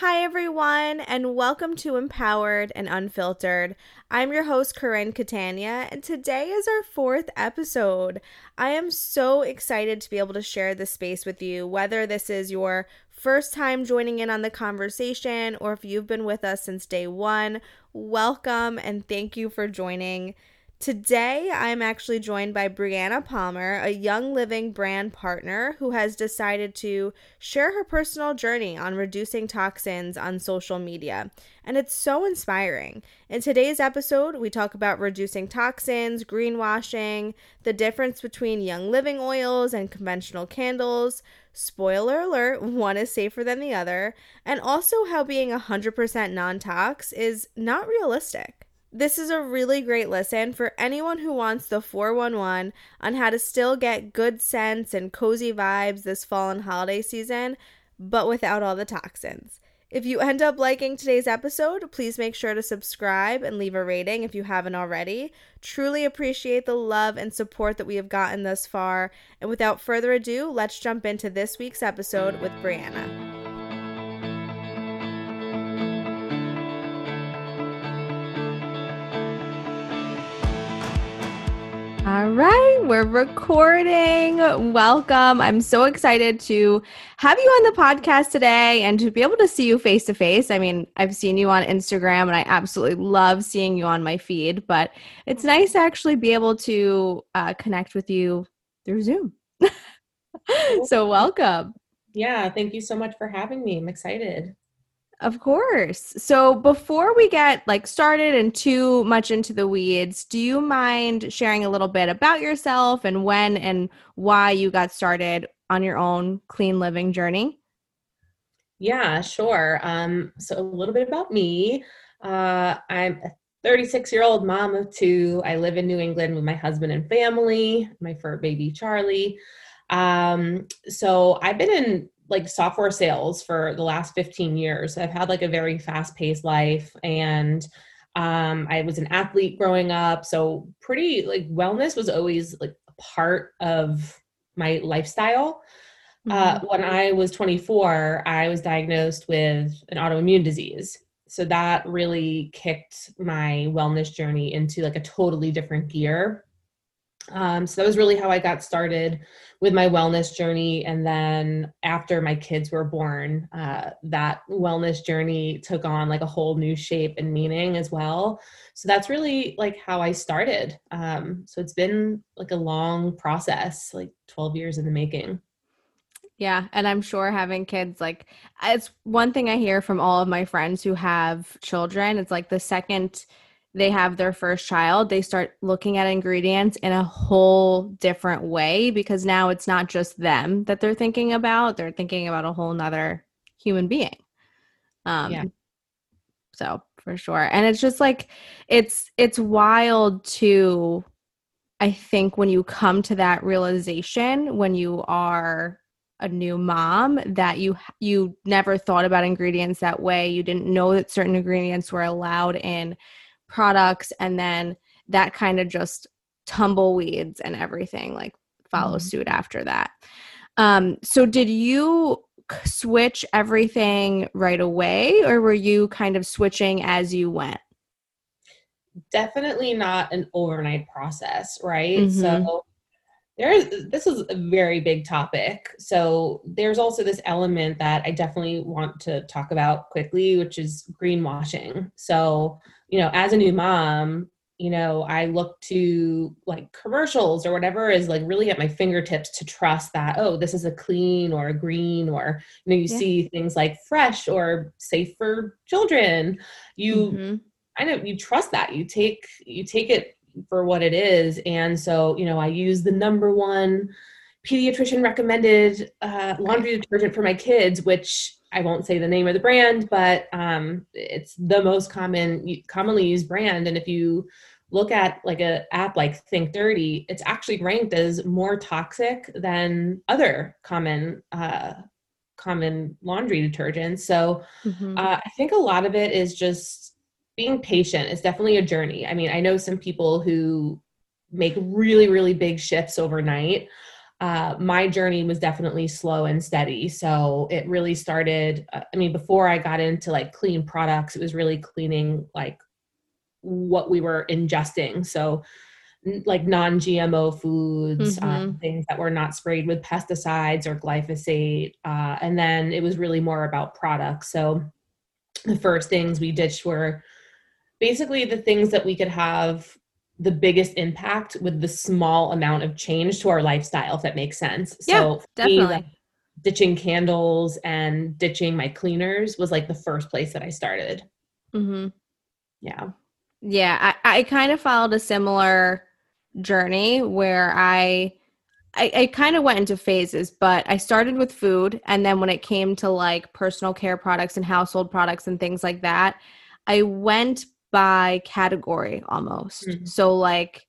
Hi, everyone, and welcome to Empowered and Unfiltered. I'm your host, Corinne Catania, and today is our fourth episode. I am so excited to be able to share this space with you, whether this is your first time joining in on the conversation or if you've been with us since day one. Welcome and thank you for joining. Today, I'm actually joined by Brianna Palmer, a Young Living brand partner who has decided to share her personal journey on reducing toxins on social media. And it's so inspiring. In today's episode, we talk about reducing toxins, greenwashing, the difference between Young Living oils and conventional candles. Spoiler alert, one is safer than the other, and also how being 100% non tox is not realistic. This is a really great listen for anyone who wants the 411 on how to still get good scents and cozy vibes this fall and holiday season, but without all the toxins. If you end up liking today's episode, please make sure to subscribe and leave a rating if you haven't already. Truly appreciate the love and support that we have gotten thus far. And without further ado, let's jump into this week's episode with Brianna. All right, we're recording. Welcome. I'm so excited to have you on the podcast today and to be able to see you face to face. I mean, I've seen you on Instagram and I absolutely love seeing you on my feed, but it's nice to actually be able to uh, connect with you through Zoom. so, welcome. Yeah, thank you so much for having me. I'm excited. Of course. So before we get like started and too much into the weeds, do you mind sharing a little bit about yourself and when and why you got started on your own clean living journey? Yeah, sure. Um, so a little bit about me. Uh, I'm a 36 year old mom of two. I live in New England with my husband and family, my fur baby Charlie. Um, so I've been in like software sales for the last 15 years. I've had like a very fast paced life and um, I was an athlete growing up. So pretty like wellness was always like a part of my lifestyle. Uh, mm-hmm. Uh, when I was 24, I was diagnosed with an autoimmune disease. So that really kicked my wellness journey into like a totally different gear. Um, so that was really how I got started with my wellness journey. And then after my kids were born, uh, that wellness journey took on like a whole new shape and meaning as well. So that's really like how I started. Um, so it's been like a long process, like 12 years in the making. Yeah, and I'm sure having kids like it's one thing I hear from all of my friends who have children. It's like the second they have their first child, they start looking at ingredients in a whole different way because now it's not just them that they're thinking about, they're thinking about a whole nother human being. Um yeah. so for sure. And it's just like it's it's wild to I think when you come to that realization when you are a new mom that you you never thought about ingredients that way you didn't know that certain ingredients were allowed in products and then that kind of just tumbleweeds and everything like follow mm-hmm. suit after that um so did you switch everything right away or were you kind of switching as you went definitely not an overnight process right mm-hmm. so there's this is a very big topic so there's also this element that i definitely want to talk about quickly which is greenwashing so you know, as a new mom, you know, I look to like commercials or whatever is like really at my fingertips to trust that, oh, this is a clean or a green, or, you know, you yeah. see things like fresh or safe for children. You, mm-hmm. I know you trust that. You take, you take it for what it is. And so, you know, I use the number one pediatrician recommended uh, laundry detergent for my kids, which I won't say the name of the brand, but um, it's the most common, commonly used brand. And if you look at like a app like Think Dirty, it's actually ranked as more toxic than other common uh, common laundry detergents. So mm-hmm. uh, I think a lot of it is just being patient. is definitely a journey. I mean, I know some people who make really really big shifts overnight uh, my journey was definitely slow and steady. So it really started. Uh, I mean, before I got into like clean products, it was really cleaning like what we were ingesting. So like non-GMO foods, um, mm-hmm. um, things that were not sprayed with pesticides or glyphosate, uh, and then it was really more about products. So the first things we ditched were basically the things that we could have the biggest impact with the small amount of change to our lifestyle, if that makes sense. Yeah, so definitely. Me, ditching candles and ditching my cleaners was like the first place that I started. Mm-hmm. Yeah. Yeah. I, I kind of followed a similar journey where I I, I kind of went into phases, but I started with food. And then when it came to like personal care products and household products and things like that, I went by category almost. Mm-hmm. So, like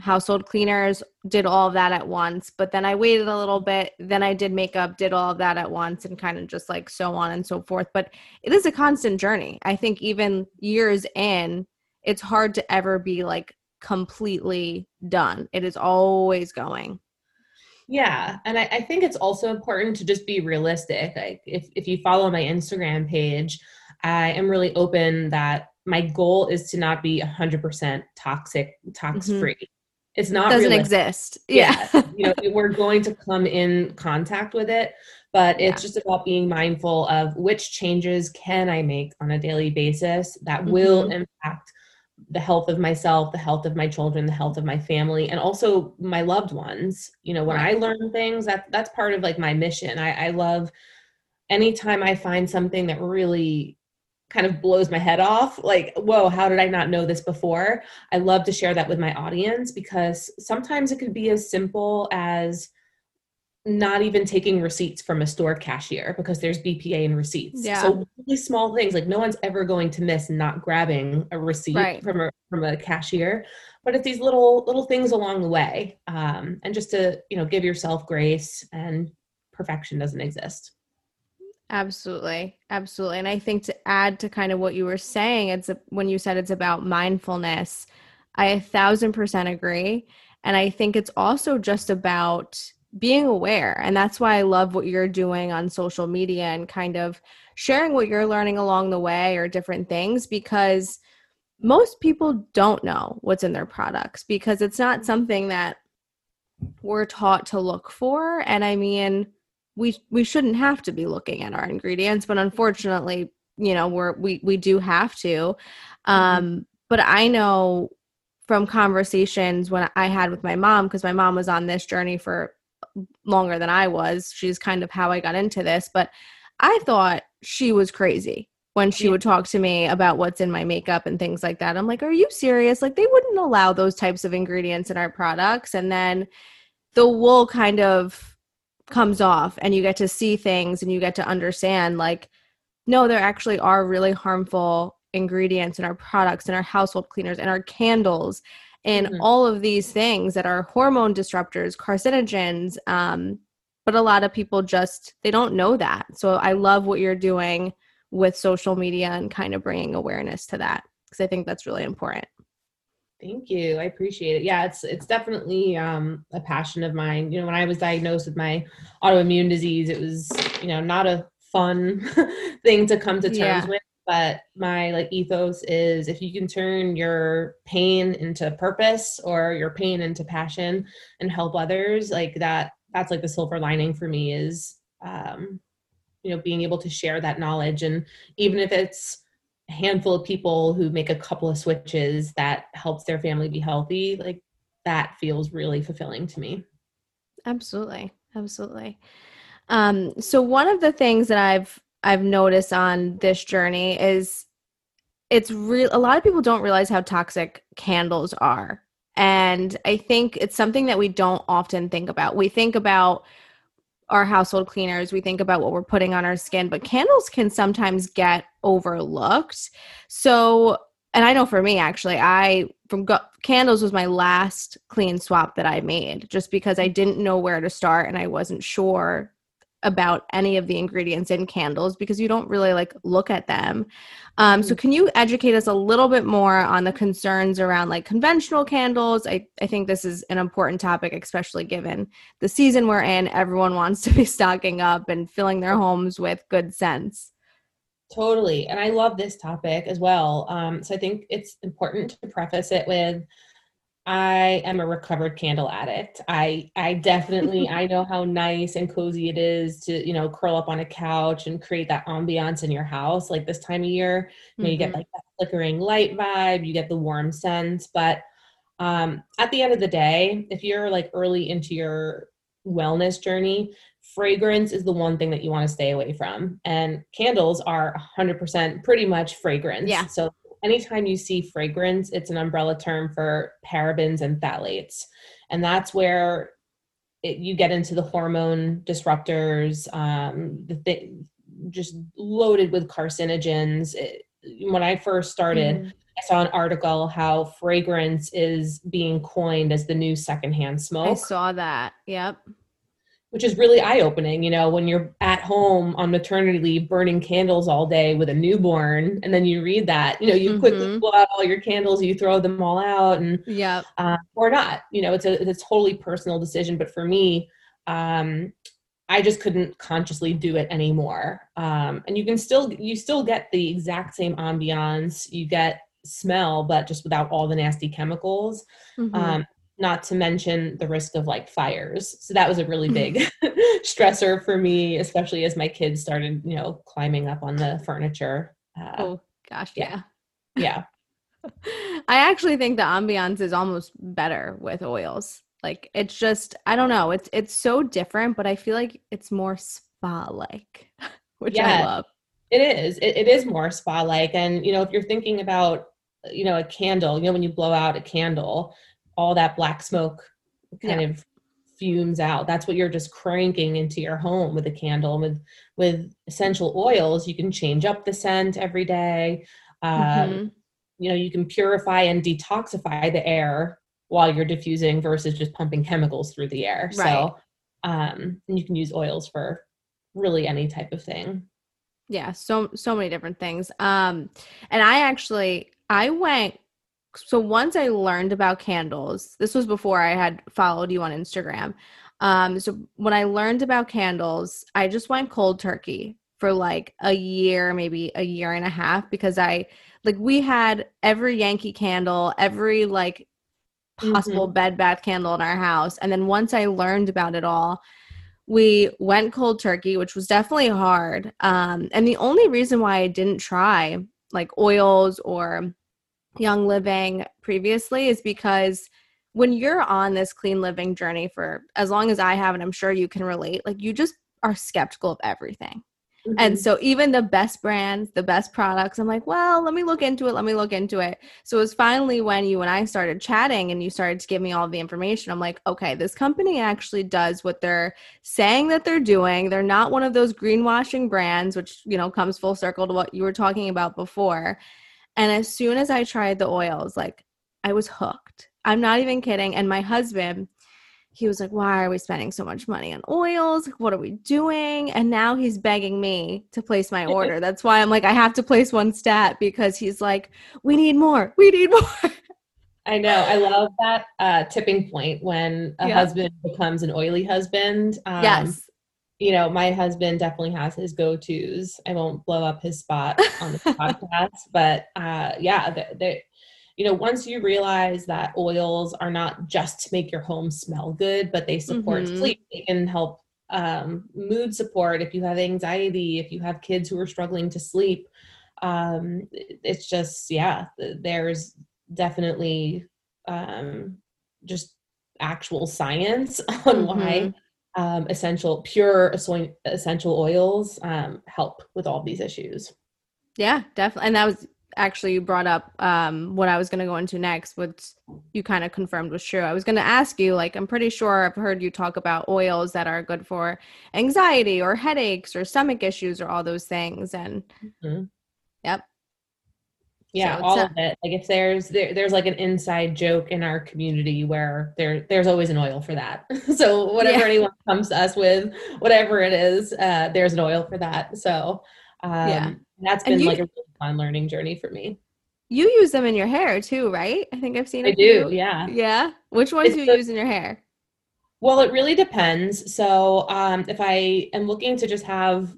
household cleaners, did all of that at once. But then I waited a little bit. Then I did makeup, did all of that at once, and kind of just like so on and so forth. But it is a constant journey. I think even years in, it's hard to ever be like completely done. It is always going. Yeah. And I, I, think it's also important to just be realistic. Like if, if you follow my Instagram page, I am really open that my goal is to not be 100% toxic, tox free. Mm-hmm. It's not it doesn't realistic. exist. Yeah. yeah. you know, we're going to come in contact with it, but it's yeah. just about being mindful of which changes can I make on a daily basis that mm-hmm. will impact the health of myself, the health of my children, the health of my family, and also my loved ones. You know, when right. I learn things, that that's part of like my mission. I, I love anytime I find something that really kind of blows my head off like whoa how did i not know this before i love to share that with my audience because sometimes it could be as simple as not even taking receipts from a store cashier because there's BPA in receipts. Yeah. So really small things like no one's ever going to miss not grabbing a receipt right. from a from a cashier, but it's these little little things along the way, um, and just to you know give yourself grace and perfection doesn't exist. Absolutely, absolutely, and I think to add to kind of what you were saying, it's a, when you said it's about mindfulness. I a thousand percent agree, and I think it's also just about being aware. And that's why I love what you're doing on social media and kind of sharing what you're learning along the way or different things because most people don't know what's in their products because it's not mm-hmm. something that we're taught to look for. And I mean, we we shouldn't have to be looking at our ingredients, but unfortunately, you know, we're we we do have to. Mm-hmm. Um, but I know from conversations when I had with my mom, because my mom was on this journey for longer than I was. She's kind of how I got into this, but I thought she was crazy when she yeah. would talk to me about what's in my makeup and things like that. I'm like, "Are you serious? Like they wouldn't allow those types of ingredients in our products." And then the wool kind of comes off and you get to see things and you get to understand like no, there actually are really harmful ingredients in our products and our household cleaners and our candles and mm-hmm. all of these things that are hormone disruptors, carcinogens. Um, but a lot of people just they don't know that. So I love what you're doing with social media and kind of bringing awareness to that because I think that's really important. Thank you. I appreciate it. Yeah, it's it's definitely um, a passion of mine. You know, when I was diagnosed with my autoimmune disease, it was you know not a fun thing to come to terms yeah. with but my like ethos is if you can turn your pain into purpose or your pain into passion and help others like that that's like the silver lining for me is um you know being able to share that knowledge and even if it's handful of people who make a couple of switches that helps their family be healthy like that feels really fulfilling to me. Absolutely. Absolutely. Um so one of the things that i've I've noticed on this journey is it's real a lot of people don't realize how toxic candles are. And I think it's something that we don't often think about. We think about our household cleaners, we think about what we're putting on our skin, but candles can sometimes get overlooked. So, and I know for me actually, I from go- candles was my last clean swap that I made just because I didn't know where to start and I wasn't sure about any of the ingredients in candles because you don't really like look at them. Um, so mm. can you educate us a little bit more on the concerns around like conventional candles? I, I think this is an important topic, especially given the season we're in. Everyone wants to be stocking up and filling their homes with good scents. Totally. And I love this topic as well. Um, so I think it's important to preface it with I am a recovered candle addict. I I definitely I know how nice and cozy it is to, you know, curl up on a couch and create that ambiance in your house like this time of year. You, know, you get mm-hmm. like that flickering light vibe, you get the warm scents, but um at the end of the day, if you're like early into your wellness journey, fragrance is the one thing that you want to stay away from. And candles are 100% pretty much fragrance. Yeah. So anytime you see fragrance, it's an umbrella term for parabens and phthalates. And that's where it, you get into the hormone disruptors, um, the th- just loaded with carcinogens. It, when I first started, mm. I saw an article how fragrance is being coined as the new secondhand smoke. I saw that. Yep which is really eye opening, you know, when you're at home on maternity leave burning candles all day with a newborn and then you read that, you know, you mm-hmm. quickly blow out all your candles, you throw them all out and yeah. Uh, or not, you know, it's a it's a totally personal decision, but for me, um I just couldn't consciously do it anymore. Um and you can still you still get the exact same ambiance, you get smell but just without all the nasty chemicals. Mm-hmm. Um not to mention the risk of like fires. So that was a really big stressor for me, especially as my kids started, you know, climbing up on the furniture. Uh, oh gosh, yeah. Yeah. I actually think the ambiance is almost better with oils. Like it's just I don't know, it's it's so different, but I feel like it's more spa like, which yeah, I love. It is. It, it is more spa like and you know, if you're thinking about you know a candle, you know when you blow out a candle, all that black smoke kind yeah. of fumes out that's what you're just cranking into your home with a candle with with essential oils you can change up the scent every day um, mm-hmm. you know you can purify and detoxify the air while you're diffusing versus just pumping chemicals through the air right. so um and you can use oils for really any type of thing yeah so so many different things um and i actually i went so once I learned about candles, this was before I had followed you on Instagram. Um, so when I learned about candles, I just went cold turkey for like a year, maybe a year and a half, because I like we had every Yankee candle, every like possible mm-hmm. bed bath candle in our house. And then once I learned about it all, we went cold turkey, which was definitely hard. Um, and the only reason why I didn't try like oils or Young Living previously is because when you're on this clean living journey for as long as I have, and I'm sure you can relate, like you just are skeptical of everything. Mm-hmm. And so even the best brands, the best products, I'm like, well, let me look into it. Let me look into it. So it was finally when you and I started chatting and you started to give me all the information. I'm like, okay, this company actually does what they're saying that they're doing. They're not one of those greenwashing brands, which, you know, comes full circle to what you were talking about before. And as soon as I tried the oils, like I was hooked. I'm not even kidding. And my husband, he was like, Why are we spending so much money on oils? What are we doing? And now he's begging me to place my order. That's why I'm like, I have to place one stat because he's like, We need more. We need more. I know. I love that uh, tipping point when a yeah. husband becomes an oily husband. Um, yes you know, my husband definitely has his go tos. I won't blow up his spot on the podcast, but uh, yeah, they, you know, once you realize that oils are not just to make your home smell good, but they support mm-hmm. sleep, they can help um, mood support if you have anxiety, if you have kids who are struggling to sleep. Um, it's just, yeah, there's definitely um, just actual science on mm-hmm. why um, essential, pure essential oils um, help with all these issues. Yeah, definitely. And that was actually you brought up um, what I was going to go into next, which you kind of confirmed was true. I was going to ask you, like, I'm pretty sure I've heard you talk about oils that are good for anxiety or headaches or stomach issues or all those things. And mm-hmm. yep. Yeah, so all of it. Like if there's there, there's like an inside joke in our community where there there's always an oil for that. so whatever yeah. anyone comes to us with, whatever it is, uh, there's an oil for that. So um, yeah, that's been you, like a really fun learning journey for me. You use them in your hair too, right? I think I've seen. I do. Yeah. Yeah. Which ones it's do you the, use in your hair? Well, it really depends. So um, if I am looking to just have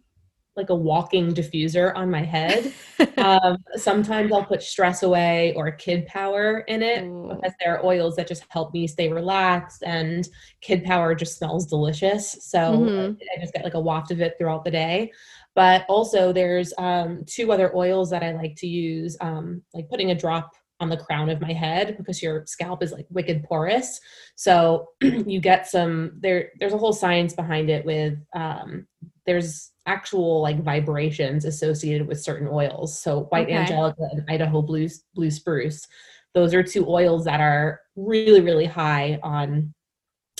like a walking diffuser on my head. um, sometimes I'll put stress away or kid power in it Ooh. because there are oils that just help me stay relaxed and kid power just smells delicious. So mm-hmm. I just get like a waft of it throughout the day. But also there's um, two other oils that I like to use, um, like putting a drop on the crown of my head because your scalp is like wicked porous. So you get some there there's a whole science behind it with um, there's actual like vibrations associated with certain oils. So white okay. angelica and Idaho blue blue spruce. Those are two oils that are really really high on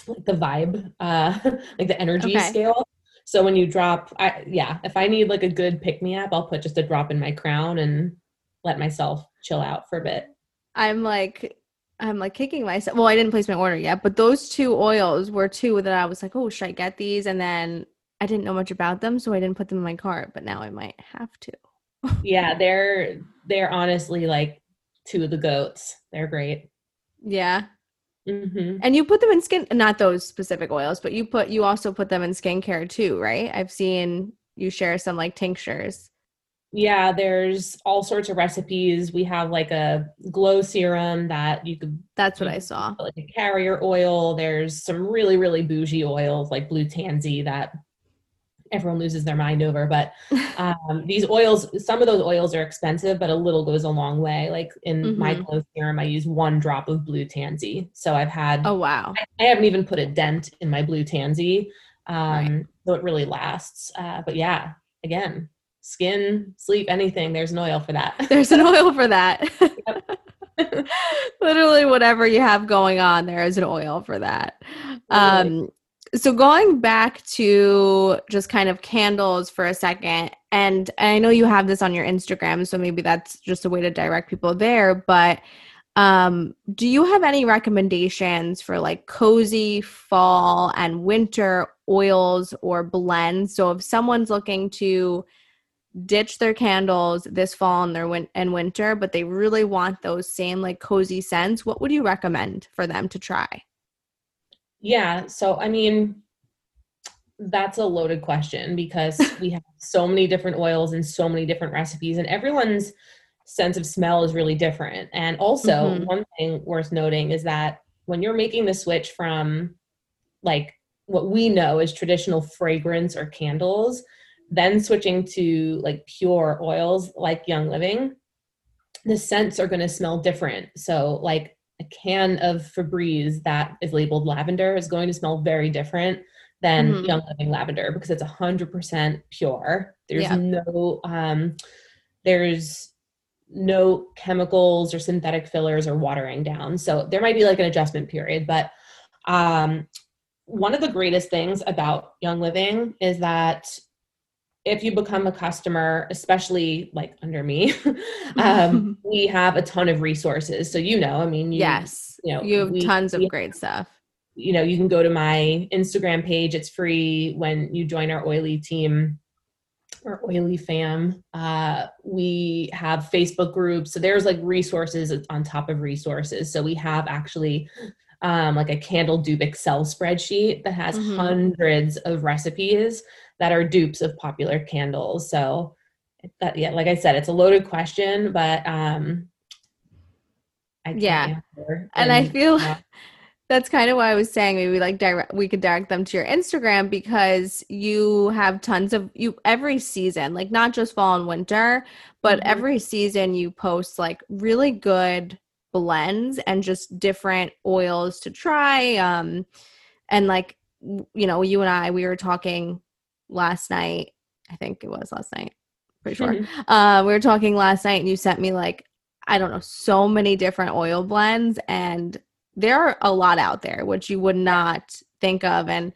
like the vibe, uh, like the energy okay. scale. So when you drop, I yeah, if I need like a good pick me up, I'll put just a drop in my crown and let myself chill out for a bit. I'm like I'm like kicking myself. Well, I didn't place my order yet, but those two oils were two that I was like, oh, should I get these? And then I didn't know much about them, so I didn't put them in my cart, but now I might have to. yeah, they're they're honestly like two of the goats. They're great. Yeah. Mm-hmm. And you put them in skin, not those specific oils, but you put you also put them in skincare too, right? I've seen you share some like tinctures. Yeah, there's all sorts of recipes. We have like a glow serum that you could. That's what I saw. Like a carrier oil. There's some really really bougie oils like blue tansy that everyone loses their mind over. But um, these oils, some of those oils are expensive, but a little goes a long way. Like in mm-hmm. my clothes serum, I use one drop of blue tansy. So I've had. Oh wow! I, I haven't even put a dent in my blue tansy, um, right. so it really lasts. Uh, but yeah, again, skin, sleep, anything. There's an oil for that. There's an oil for that. Literally, whatever you have going on, there is an oil for that. Um, so going back to just kind of candles for a second and i know you have this on your instagram so maybe that's just a way to direct people there but um do you have any recommendations for like cozy fall and winter oils or blends? So if someone's looking to ditch their candles this fall and their win- and winter but they really want those same like cozy scents what would you recommend for them to try yeah. So, I mean, that's a loaded question because we have so many different oils and so many different recipes, and everyone's sense of smell is really different. And also, mm-hmm. one thing worth noting is that when you're making the switch from like what we know is traditional fragrance or candles, then switching to like pure oils like Young Living, the scents are going to smell different. So, like a can of Febreze that is labeled lavender is going to smell very different than mm-hmm. Young Living lavender because it's 100% pure. There's yeah. no um there's no chemicals or synthetic fillers or watering down. So there might be like an adjustment period, but um one of the greatest things about Young Living is that if you become a customer, especially like under me, um, we have a ton of resources. So you know, I mean, you, yes, you know, you have we, tons of great stuff. You know, you can go to my Instagram page; it's free when you join our oily team or oily fam. Uh, we have Facebook groups, so there's like resources on top of resources. So we have actually um, like a candle dupe Excel spreadsheet that has mm-hmm. hundreds of recipes that are dupes of popular candles. So that yeah, like I said, it's a loaded question, but um I yeah. And, and, I feel yeah. that's kind of why I was saying maybe like direct we could direct them to your Instagram because you have tons of you every season, like not just fall and winter, but mm-hmm. every season you post like really good blends and just different oils to try. Um and like you know, you and I we were talking last night. I think it was last night. Pretty sure. Mm-hmm. Uh, we were talking last night, and you sent me like I don't know so many different oil blends, and there are a lot out there which you would not think of. And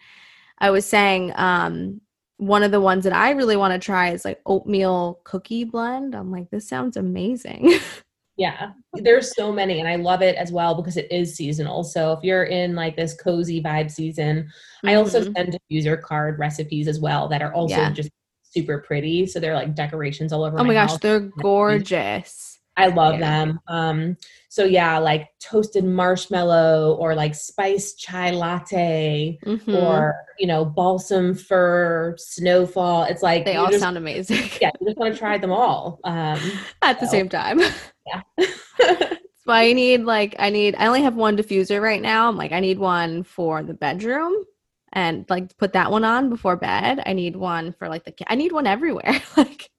I was saying um, one of the ones that I really want to try is like oatmeal cookie blend. I'm like, this sounds amazing. Yeah, there's so many, and I love it as well because it is seasonal. So if you're in like this cozy vibe season, mm-hmm. I also mm-hmm. send diffuser card recipes as well that are also yeah. just super pretty. So they're like decorations all over. Oh my, my gosh, house. they're gorgeous. I love yeah. them. Um, so yeah, like toasted marshmallow or like spiced chai latte mm-hmm. or you know balsam fir snowfall. It's like they all just, sound amazing. yeah, you just want to try them all um, at so. the same time. Yeah. so I need like I need I only have one diffuser right now. I'm like I need one for the bedroom and like put that one on before bed. I need one for like the I need one everywhere. like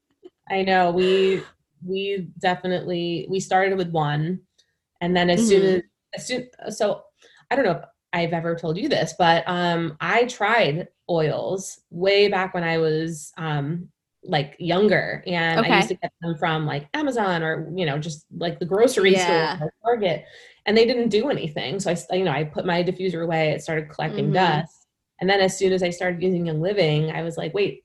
I know we we definitely we started with one and then as mm-hmm. soon as, as soon so i don't know if i've ever told you this but um i tried oils way back when i was um like younger and okay. i used to get them from like amazon or you know just like the grocery yeah. store or target and they didn't do anything so i you know i put my diffuser away it started collecting mm-hmm. dust and then as soon as i started using young living i was like wait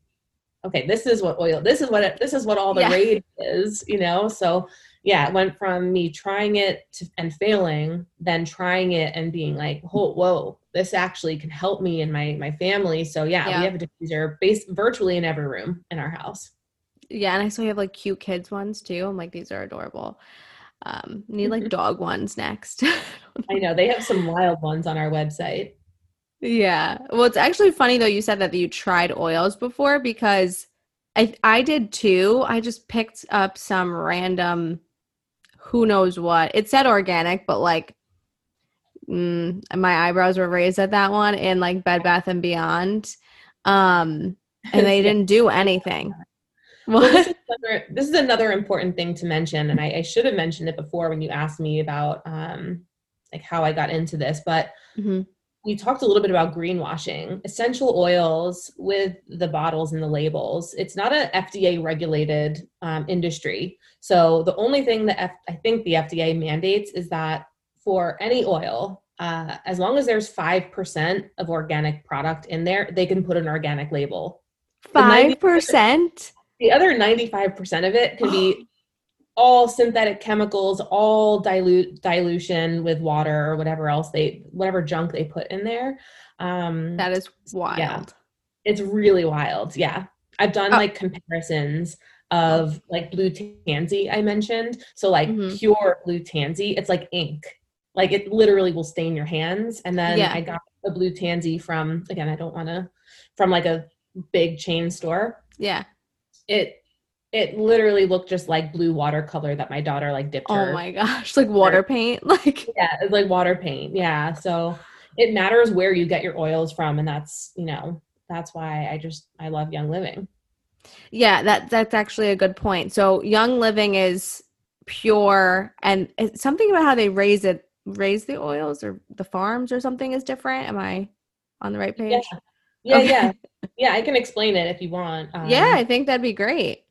okay, this is what oil, this is what it, this is what all the yeah. rage is, you know? So yeah, it went from me trying it to, and failing, then trying it and being like, whoa, whoa, this actually can help me and my my family. So yeah, yeah. we have a diffuser based virtually in every room in our house. Yeah, and I saw you have like cute kids ones too. I'm like, these are adorable. Um, need like dog ones next. I know they have some wild ones on our website. Yeah. Well, it's actually funny though you said that you tried oils before because I I did too. I just picked up some random who knows what. It said organic, but like mm, my eyebrows were raised at that one in like Bed Bath and Beyond. Um and they didn't do anything. Well, this, is another, this, is another, important thing to mention, and I, I, should have mentioned it before when you asked me about um, like how I got into this. But mm-hmm we talked a little bit about greenwashing essential oils with the bottles and the labels. It's not an fda regulated um, industry. So the only thing that F- i think the fda mandates is that for any oil uh, as long as there's 5% of organic product in there they can put an organic label. 5% the other 95% of it can be all synthetic chemicals, all dilute dilution with water or whatever else they whatever junk they put in there. Um, that is wild. Yeah, it's really wild. Yeah, I've done oh. like comparisons of like blue tansy I mentioned. So like mm-hmm. pure blue tansy, it's like ink. Like it literally will stain your hands. And then yeah. I got a blue tansy from again, I don't want to from like a big chain store. Yeah. It it literally looked just like blue watercolor that my daughter like dipped her. Oh my gosh, like water paint, like yeah, it's like water paint. Yeah, so it matters where you get your oils from, and that's you know that's why I just I love Young Living. Yeah, that that's actually a good point. So Young Living is pure, and something about how they raise it, raise the oils or the farms or something is different. Am I on the right page? Yeah, yeah, okay. yeah. yeah. I can explain it if you want. Um, yeah, I think that'd be great.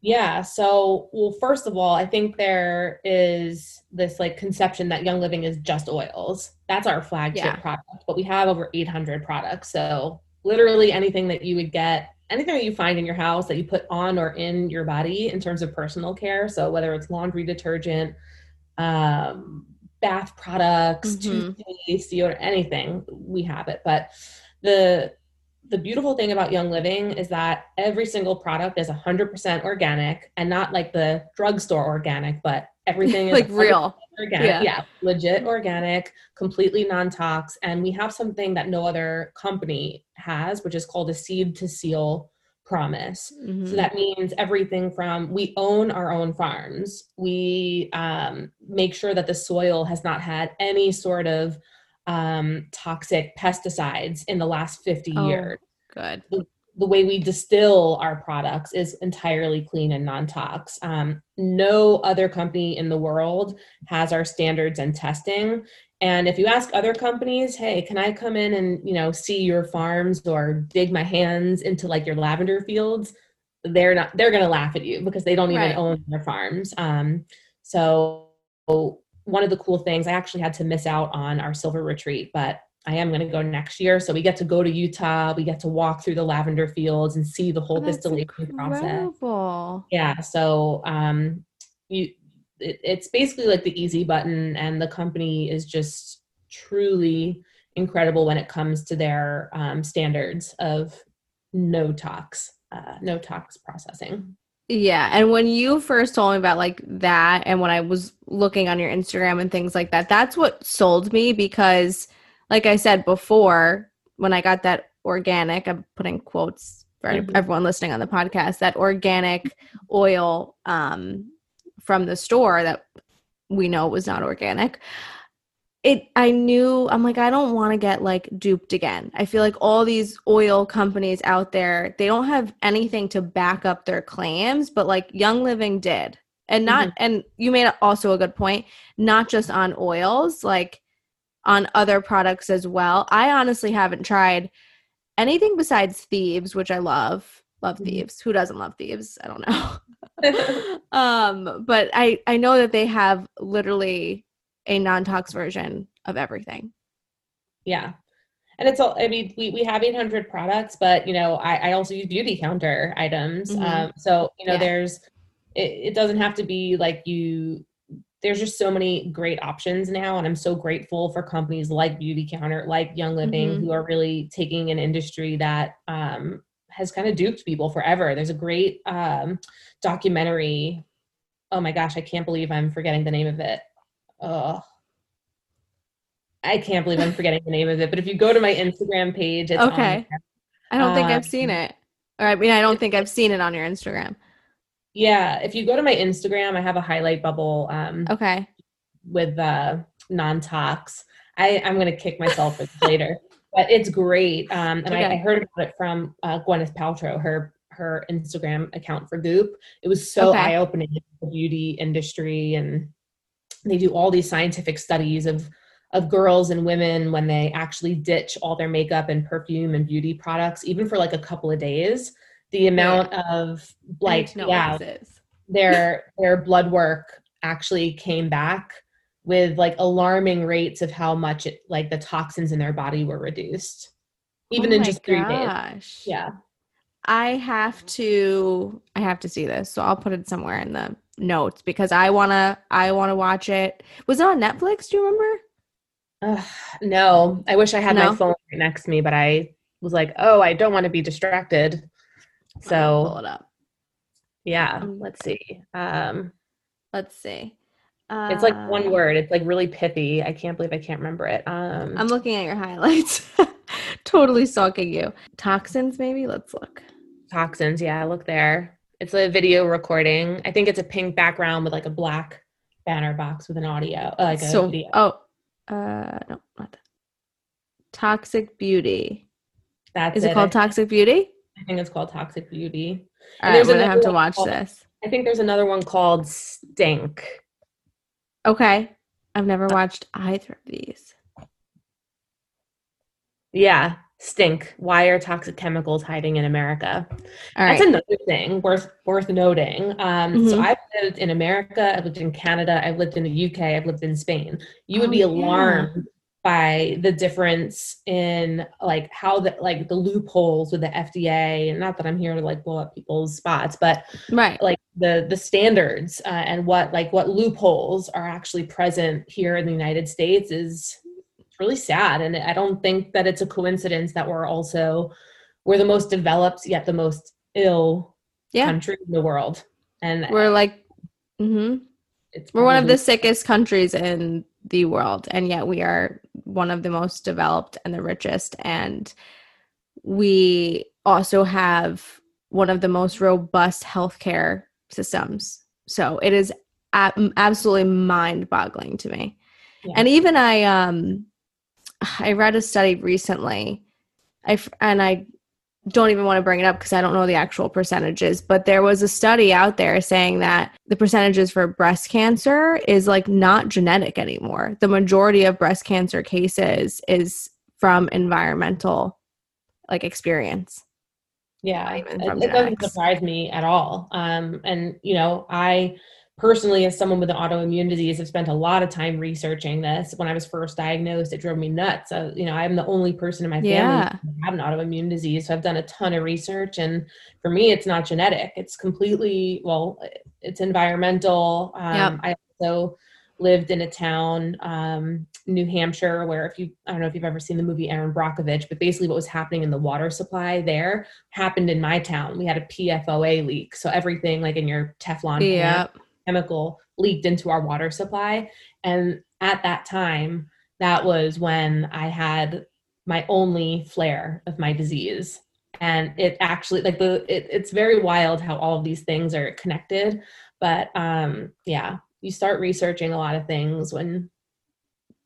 Yeah. So, well, first of all, I think there is this like conception that Young Living is just oils. That's our flagship yeah. product, but we have over 800 products. So, literally anything that you would get, anything that you find in your house that you put on or in your body in terms of personal care. So, whether it's laundry detergent, um, bath products, mm-hmm. toothpaste, deodorant, anything, we have it. But the the beautiful thing about Young Living is that every single product is 100% organic and not like the drugstore organic, but everything is like real. Organic. Yeah. yeah, legit organic, completely non tox. And we have something that no other company has, which is called a seed to seal promise. Mm-hmm. So that means everything from we own our own farms, we um, make sure that the soil has not had any sort of um, toxic pesticides in the last 50 oh, years. Good. The, the, way we distill our products is entirely clean and non-tox. Um, no other company in the world has our standards and testing. And if you ask other companies, hey, can I come in and you know see your farms or dig my hands into like your lavender fields? They're not. They're going to laugh at you because they don't even right. own their farms. Um, so one of the cool things, I actually had to miss out on our silver retreat, but I am going to go next year. So we get to go to Utah. We get to walk through the lavender fields and see the whole oh, distillation incredible. process. Yeah. So um, you it, it's basically like the easy button, and the company is just truly incredible when it comes to their um, standards of no tox, uh, no tox processing. Yeah, and when you first told me about like that, and when I was looking on your Instagram and things like that, that's what sold me because, like I said before, when I got that organic, I'm putting quotes for mm-hmm. everyone listening on the podcast, that organic oil um, from the store that we know was not organic it i knew i'm like i don't want to get like duped again. I feel like all these oil companies out there they don't have anything to back up their claims but like young living did. And not mm-hmm. and you made also a good point not just on oils like on other products as well. I honestly haven't tried anything besides thieves which i love love mm-hmm. thieves who doesn't love thieves i don't know. Um but i i know that they have literally a non-tox version of everything. Yeah. And it's all, I mean, we, we have 800 products, but you know, I, I also use Beautycounter items. Mm-hmm. Um, so, you know, yeah. there's, it, it doesn't have to be like you, there's just so many great options now. And I'm so grateful for companies like Beautycounter, like Young Living, mm-hmm. who are really taking an industry that, um, has kind of duped people forever. There's a great, um, documentary. Oh my gosh, I can't believe I'm forgetting the name of it oh I can't believe I'm forgetting the name of it. But if you go to my Instagram page, it's okay. I don't think I've um, seen it. Or I mean, I don't think I've seen it on your Instagram. Yeah, if you go to my Instagram, I have a highlight bubble. Um, okay. With uh, non-tox, I I'm gonna kick myself later, but it's great. Um, and okay. I, I, heard about it from uh, Gwyneth Paltrow, her her Instagram account for Goop. It was so okay. eye opening the beauty industry and they do all these scientific studies of of girls and women when they actually ditch all their makeup and perfume and beauty products even for like a couple of days. The amount of like yeah their their blood work actually came back with like alarming rates of how much it, like the toxins in their body were reduced even oh in just three gosh. days yeah. I have to i have to see this so i'll put it somewhere in the notes because I wanna I wanna watch it. Was it on Netflix? Do you remember? Uh, no, I wish I had no? my phone right next to me, but I was like, oh, I don't want to be distracted. So pull it up. Yeah, um, let's see. Um, let's see. Uh, it's like one uh, word. It's like really pithy. I can't believe I can't remember it. Um, I'm looking at your highlights. totally stalking you. Toxins, maybe. Let's look. Toxins. Yeah, look there. It's a video recording. I think it's a pink background with like a black banner box with an audio, uh, like a so, video. Oh, uh, no, not that. Toxic Beauty. That's is it, it called Toxic Beauty? I think it's called Toxic Beauty. All right, I'm gonna have to watch called, this. I think there's another one called Stink. Okay, I've never watched either of these. Yeah, stink. Why are toxic chemicals hiding in america? That's another thing worth worth noting. Um, mm-hmm. so i've lived in america i've lived in canada i've lived in the uk i've lived in spain. You would oh, be alarmed yeah. by the difference in like how the like the loopholes with the fda and not that i'm here to like blow up people's spots but right. like the the standards uh, and what like what loopholes are actually present here in the united states is really sad. And I don't think that it's a coincidence that we're also we're the most developed yet the most ill yeah. country in the world. And we're like mm-hmm. it's we're one of the sickest countries in the world, and yet we are one of the most developed and the richest. And we also have one of the most robust healthcare systems. So it is absolutely mind boggling to me. Yeah. And even I, um, I read a study recently. I and I don't even want to bring it up because I don't know the actual percentages, but there was a study out there saying that the percentages for breast cancer is like not genetic anymore. The majority of breast cancer cases is from environmental like experience. Yeah, it, it doesn't surprise me at all. Um, and you know, I personally as someone with an autoimmune disease i've spent a lot of time researching this when i was first diagnosed it drove me nuts you know i'm the only person in my family yeah. who have an autoimmune disease so i've done a ton of research and for me it's not genetic it's completely well it's environmental um, yep. i also lived in a town, um, New Hampshire, where if you, I don't know if you've ever seen the movie Erin Brockovich, but basically what was happening in the water supply there happened in my town. We had a PFOA leak. So everything like in your Teflon Yeah. pan, chemical leaked into our water supply. And at that time, that was when I had my only flare of my disease. And it actually like the it, it's very wild how all of these things are connected. But um yeah, you start researching a lot of things when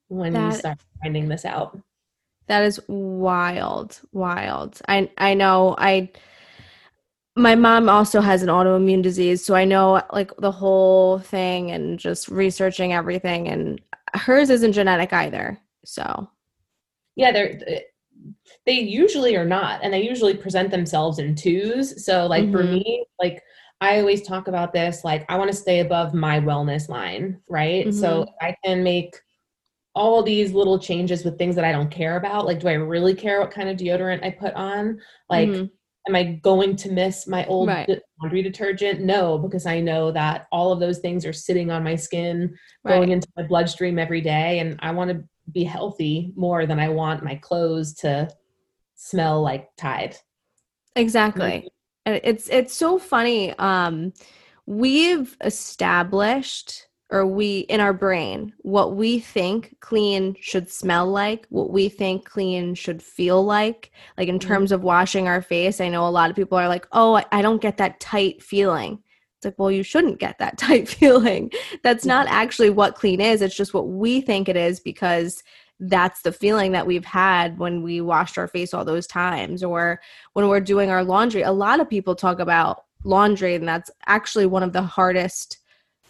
when you start finding this out. That is wild, wild. I I know I my mom also has an autoimmune disease, so I know like the whole thing and just researching everything and hers isn't genetic either. So, Yeah, they're they usually are not, and they usually present themselves in twos. So, like for Mhm. me, like I always talk about this, like I want to stay above my wellness line, right? So Mhm. I can make all these little changes with things that I don't care about. Like, do I really care what kind of deodorant I put on? Like, mhm. Am I going to miss my old Right. laundry detergent? No, because I know that all of those things are sitting on my skin, going into my bloodstream every day, and I want to be healthy more than I want my clothes to smell like Tide. Exactly. And it's it's so funny. Um, we've established or we in our brain what we think clean should smell like, what we think clean should feel like. Like in Mhm. terms of washing our face, I know a lot of people are like, "Oh, I, I don't get that tight feeling." It's like, well, you shouldn't get that tight feeling. That's not actually what clean is. It's just what we think it is because that's the feeling that we've had when we washed our face all those times or when we're doing our laundry. A lot of people talk about laundry, and that's actually one of the hardest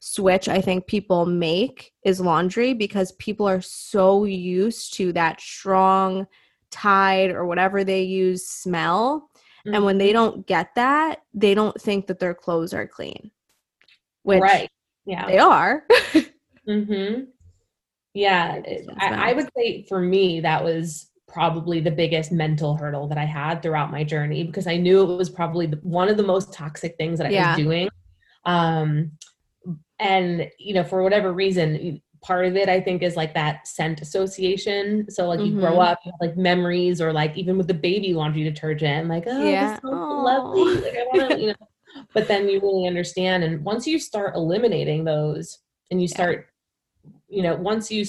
switch I think people make is laundry because people are so used to that strong tide or whatever they use smell. And when Mm-hmm. they don't get that, they don't think that their clothes are clean. Which right, yeah, they are. mm-hmm. yeah. I, I would say for me that was probably the biggest mental hurdle that I had throughout my journey because I knew it was probably the, one of the most toxic things that I Yeah. was doing. Um, and you know, for whatever reason, part of it I think is like that scent association. So like you grow Mhm. up, you have like memories, or like even with the baby laundry detergent, like oh, Yeah. this smells so Aw. lovely. Like I want to, you know. But then you really understand, and once you start eliminating those, and you Yeah. start, you know, once you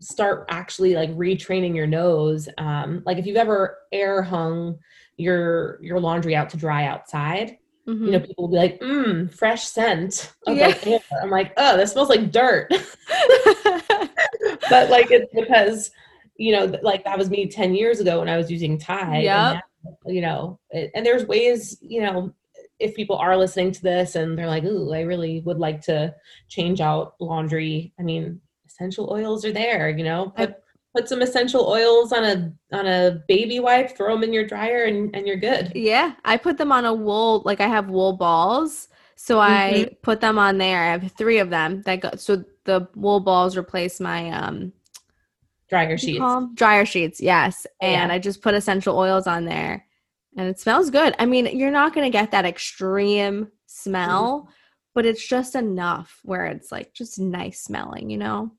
start actually like retraining your nose, um, like if you've ever air hung your your laundry out to dry outside, Mhm. you know, people will be like, "Mmm, fresh scent." Of Yeah. like air. I'm like, "Oh, this smells like dirt." but like it's because you know, like that was me ten years ago when I was using Tide. now, you know, it, and there's ways, you know, if people are listening to this and they're like, "Ooh, I really would like to change out laundry." I mean, essential oils are there. You know, put put some essential oils on a on a baby wipe, throw them in your dryer, and and you're good. Yeah, I put them on a wool, like I have wool balls. So I Mm-hmm. put them on there. I have three of them that go so the wool balls replace my um Dryer what do you sheets. dryer sheets, yes. Oh, yeah. And I just put essential oils on there. And it smells good. I mean, you're not gonna get that extreme smell, but it's just enough where it's like just nice smelling, you know?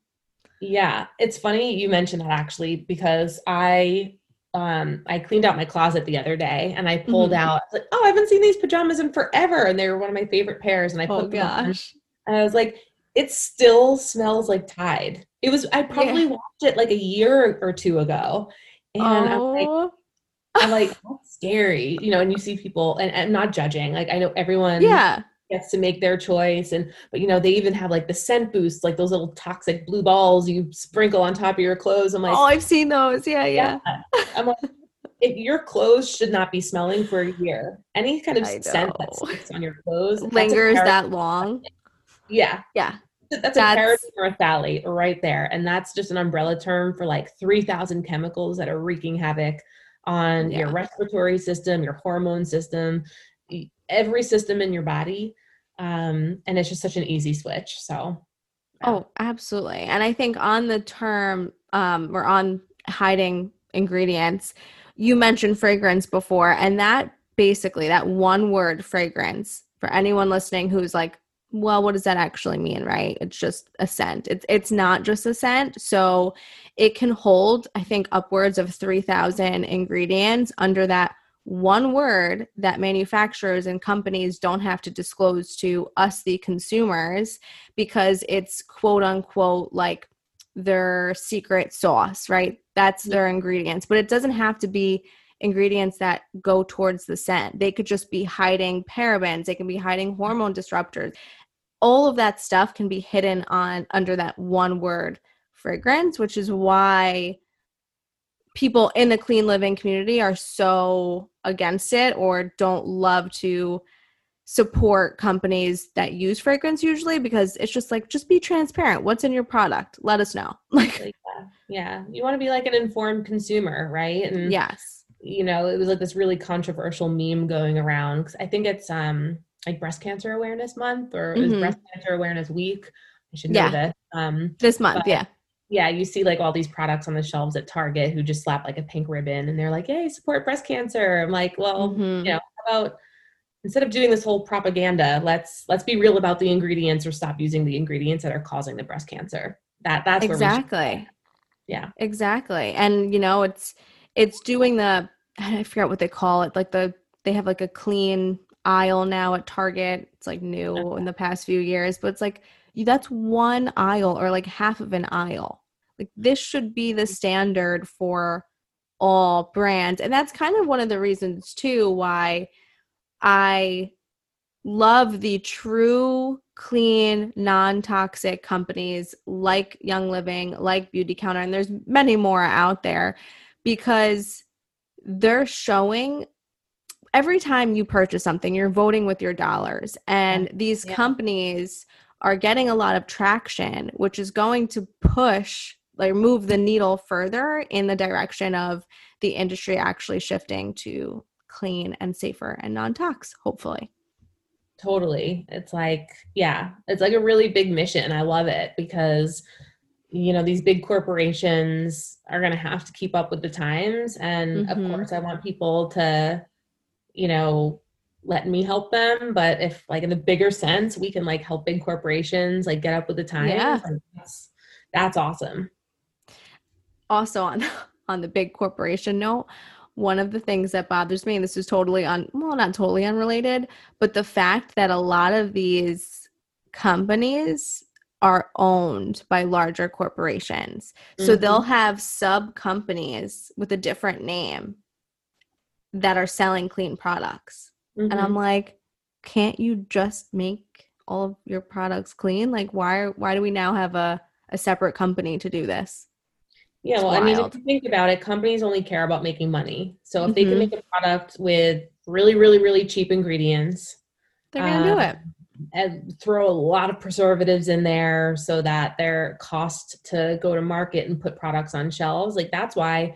Yeah, it's funny you mentioned that actually because I um I cleaned out my closet the other day and I pulled Mhm. out like oh I haven't seen these pajamas in forever and they were one of my favorite pairs and I put Oh them on and I was like it still smells like Tide. It was I probably watched it like a year or two ago and I'm like Oh, I'm like that's scary you know and you see people and I'm not judging like I know everyone yeah. Gets to make their choice and but you know they even have like the scent boost like those little toxic blue balls you sprinkle on top of your clothes i'm like Oh, I've seen those. Yeah, yeah. i'm like if your clothes should not be smelling for a year any kind of scent that sticks on your clothes Lingers that long. yeah Yeah. that's, That's- a paraben or a phthalate right there and that's just an umbrella term for like 3000 chemicals that are wreaking havoc on your respiratory system your hormone system every system in your body um and it's just such an easy switch so yeah. Oh, absolutely. And I think on the term um or on hiding ingredients, you mentioned fragrance before and that basically that one word fragrance for anyone listening who's like well, what does that actually mean, right? It's just a scent. It's it's not just a scent. So it can hold, I think, upwards of 3,000 ingredients under that one word that manufacturers and companies don't have to disclose to us, the consumers, because it's quote unquote like their secret sauce, right? That's their ingredients. But it doesn't have to be ingredients that go towards the scent. They could just be hiding parabens, they can be hiding hormone disruptors. All of that stuff can be hidden on under that one word fragrance, which is why people in the clean living community are so against it or don't love to support companies that use fragrance usually because it's just like just be transparent. What's in your product? Let us know. Like yeah, yeah. you want to be like an informed consumer right? And yes. you know it was like this really controversial meme going around because i think it's um like breast cancer awareness month or mm-hmm. breast cancer awareness week? I should know yeah. this. Um this month yeah yeah, you see like all these products on the shelves at Target who just slap like a pink ribbon and they're like, hey, support breast cancer. I'm like, well, mm-hmm. you know, how about instead of doing this whole propaganda, let's let's be real about the ingredients or stop using the ingredients that are causing the breast cancer. That that's exactly. yeah. Exactly. And you know, it's it's doing the I forget what they call it, like the they have like a clean aisle now at Target. It's like new in the past few years, but it's like that's one aisle or like half of an aisle like this should be the standard for all brands. And that's kind of one of the reasons too why I love the true clean non-toxic companies like Young Living, like Beauty Counter and there's many more out there because they're showing every time you purchase something you're voting with your dollars and these yeah. companies are getting a lot of traction which is going to push like move the needle further in the direction of the industry actually shifting to clean and safer and non-tox hopefully totally it's like yeah it's like a really big mission i love it because you know these big corporations are going to have to keep up with the times and mm-hmm. of course i want people to you know let me help them but if like in the bigger sense we can like help big corporations like get up with the times yeah. that's, that's awesome also on on the big corporation note one of the things that bothers me and this is totally on well not totally unrelated but the fact that a lot of these companies are owned by larger corporations mm-hmm. so they'll have sub companies with a different name that are selling clean products mm-hmm. and i'm like can't you just make all of your products clean like why why do we now have a, a separate company to do this yeah, well, I mean, if you think about it, companies only care about making money. So if mm-hmm. they can mm-hmm. make a product with really, really, really cheap ingredients, they're gonna um, do it. And throw a lot of preservatives in there so that their cost to go to market and put products on shelves. Like that's why,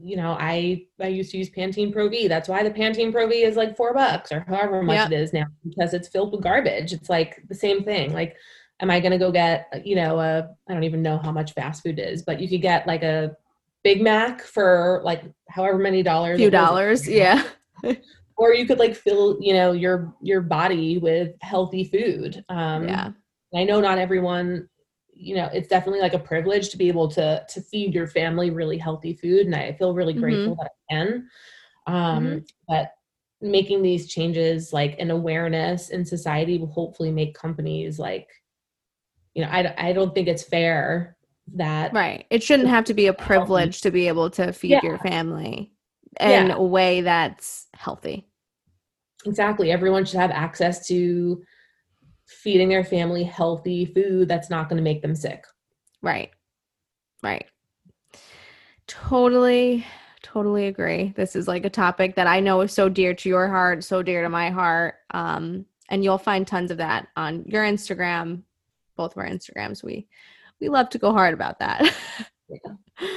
you know, I I used to use Pantene Pro V. That's why the Pantene Pro V is like four bucks or however much yep. it is now because it's filled with garbage. It's like the same thing. Like am I going to go get, you know, a, I don't even know how much fast food is, but you could get like a Big Mac for like however many dollars. Few dollars, yeah. or you could like fill, you know, your your body with healthy food. Um, yeah. I know not everyone, you know, it's definitely like a privilege to be able to to feed your family really healthy food, and I feel really grateful mm-hmm. that I can. Um, mm-hmm. But making these changes, like an awareness in society, will hopefully make companies like you know, I, I don't think it's fair that. Right. It shouldn't have to be a privilege to be able to feed yeah. your family in yeah. a way that's healthy. Exactly. Everyone should have access to feeding their family healthy food that's not going to make them sick. Right. Right. Totally, totally agree. This is like a topic that I know is so dear to your heart, so dear to my heart. Um, and you'll find tons of that on your Instagram, both of our Instagrams. We we love to go hard about that. yeah.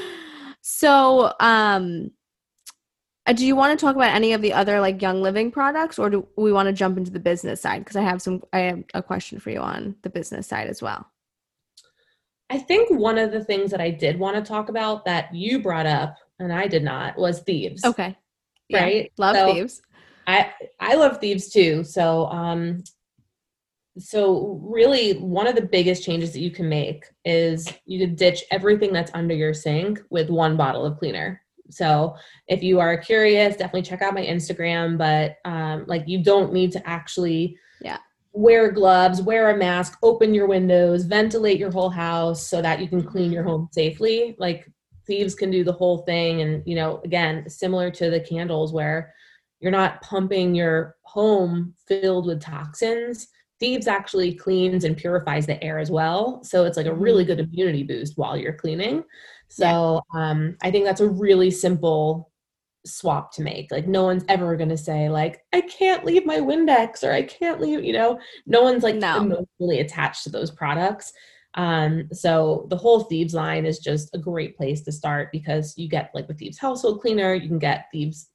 So, um uh, do you want to talk about any of the other like young living products or do we want to jump into the business side because I have some I have a question for you on the business side as well. I think one of the things that I did want to talk about that you brought up and I did not was thieves. Okay. Right? Yeah, love so thieves. I I love thieves too. So um so really one of the biggest changes that you can make is you could ditch everything that's under your sink with one bottle of cleaner. So if you are curious definitely check out my instagram but um, like you don't need to actually yeah. wear gloves wear a mask open your windows ventilate your whole house so that you can clean your home safely. Like thieves can do the whole thing and you know again similar to the candles where you're not pumping your home filled with toxins thieves actually cleans and purifies the air as well so it's like a really mm-hmm. good immunity boost while you're cleaning so yeah. um, i think that's a really simple swap to make like no one's ever going to say like i can't leave my windex or i can't leave you know no one's like no. emotionally attached to those products um, so the whole thieves line is just a great place to start because you get like the thieves household cleaner you can get thieves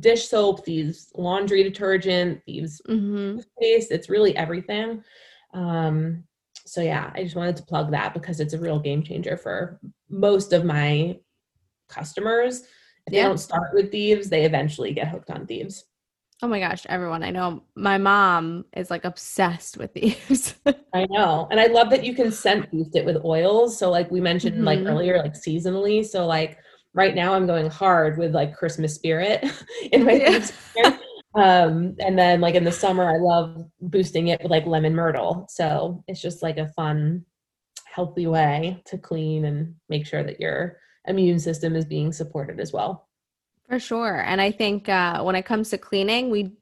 dish soap, thieves laundry detergent, thieves mm-hmm. paste. It's really everything. Um, so yeah, I just wanted to plug that because it's a real game changer for most of my customers. If yeah. they don't start with thieves, they eventually get hooked on thieves. Oh my gosh, everyone. I know my mom is like obsessed with thieves. I know. And I love that you can scent boost it with oils. So like we mentioned mm-hmm. like earlier, like seasonally. So like right now I'm going hard with like Christmas spirit in my yeah. um and then like in the summer I love boosting it with like lemon myrtle. So it's just like a fun healthy way to clean and make sure that your immune system is being supported as well. For sure. And I think uh when it comes to cleaning, we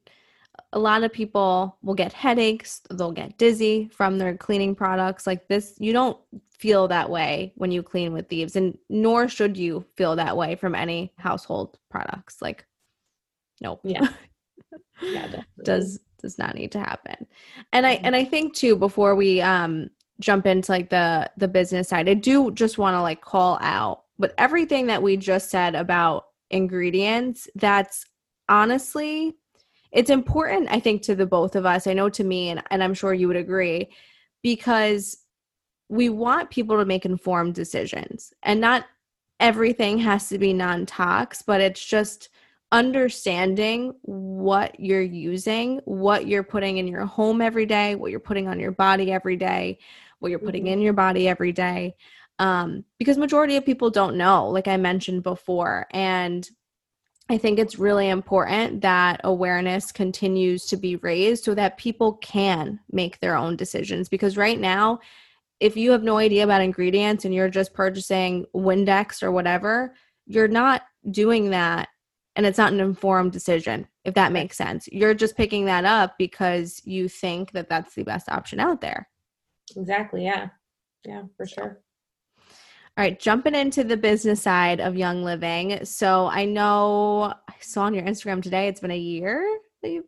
a lot of people will get headaches, they'll get dizzy from their cleaning products like this. You don't feel that way when you clean with thieves and nor should you feel that way from any household products like nope yeah yeah does does not need to happen and i mm-hmm. and i think too before we um jump into like the the business side i do just want to like call out but everything that we just said about ingredients that's honestly it's important i think to the both of us i know to me and, and i'm sure you would agree because we want people to make informed decisions and not everything has to be non-tox but it's just understanding what you're using what you're putting in your home every day what you're putting on your body every day what you're putting mm-hmm. in your body every day um, because majority of people don't know like i mentioned before and i think it's really important that awareness continues to be raised so that people can make their own decisions because right now if you have no idea about ingredients and you're just purchasing Windex or whatever, you're not doing that and it's not an informed decision if that makes sense. You're just picking that up because you think that that's the best option out there. Exactly, yeah. Yeah, for sure. All right, jumping into the business side of Young Living. So I know I saw on your Instagram today it's been a year.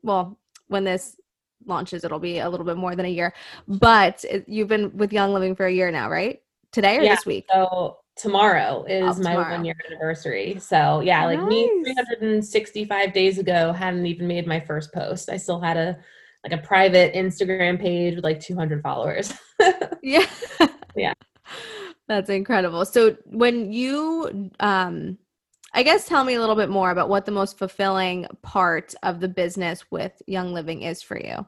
Well, when this launches, it'll be a little bit more than a year. But it, you've been with Young Living for a year now, right? Today or yeah, this week? So tomorrow oh, is oh, my one year anniversary. So yeah, like nice. me 365 days ago hadn't even made my first post. I still had a like a private Instagram page with like 200 followers. yeah. Yeah. That's incredible. So when you um I guess tell me a little bit more about what the most fulfilling part of the business with Young Living is for you.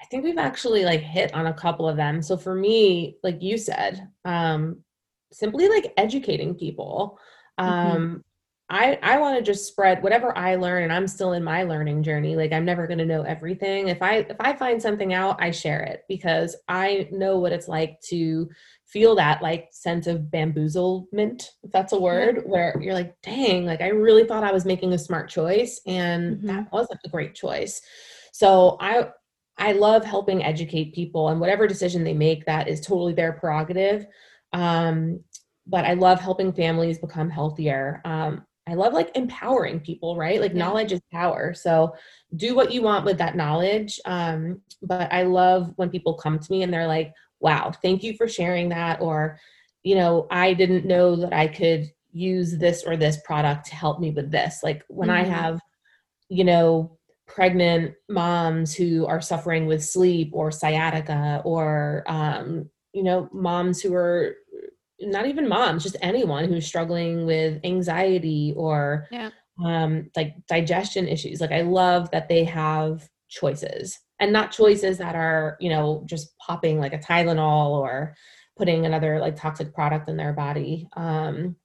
I think we've actually like hit on a couple of them. So for me, like you said, um, simply like educating people. Mm-hmm. Um. I I want to just spread whatever I learn, and I'm still in my learning journey. Like I'm never going to know everything. If I if I find something out, I share it because I know what it's like to feel that like sense of bamboozlement, if that's a word, where you're like, dang, like I really thought I was making a smart choice, and mm-hmm. that wasn't a great choice. So I I love helping educate people and whatever decision they make, that is totally their prerogative. Um, but I love helping families become healthier. Um, I love like empowering people, right? Like yeah. knowledge is power. So do what you want with that knowledge. Um, but I love when people come to me and they're like, wow, thank you for sharing that. Or, you know, I didn't know that I could use this or this product to help me with this. Like when mm-hmm. I have, you know, pregnant moms who are suffering with sleep or sciatica or um, you know moms who are not even moms just anyone who's struggling with anxiety or yeah. um, like digestion issues. Like i love that they have choices and not choices that are you know just popping like a tylenol or putting another like toxic product in their body. Um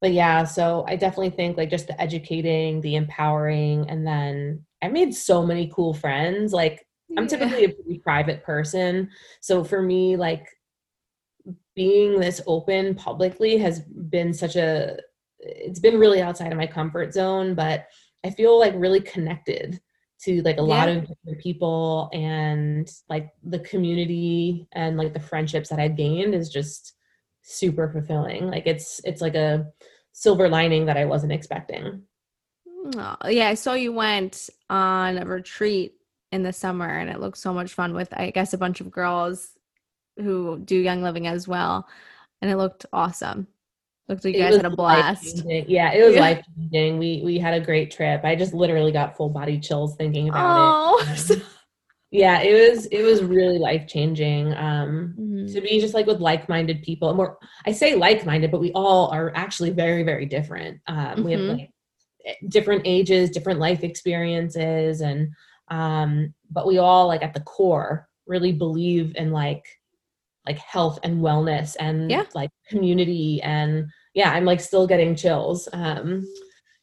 but yeah so i definitely think like just the educating the empowering and then i made so many cool friends. Like i'm typically a pretty private person. So for me like being this open publicly has been such a it's been really outside of my comfort zone but i feel like really connected to like a yeah. lot of different people and like the community and like the friendships that I've gained is just super fulfilling. Like it's it's like a silver lining that I wasn't expecting. Oh, yeah, I saw you went on a retreat in the summer and it looked so much fun with I guess a bunch of girls who do young living as well and it looked awesome. Looked like you guys had a blast. Yeah, it was yeah. life changing. We we had a great trip. I just literally got full body chills thinking about oh. it. Um, yeah, it was it was really life changing. Um, mm-hmm. to be just like with like minded people. And we're I say like minded, but we all are actually very very different. Um, mm-hmm. We have mm-hmm. like eh, different ages, different life experiences, and um, but we all like at the core really believe in like like health and wellness and yeah. like community and yeah, I'm like still getting chills um,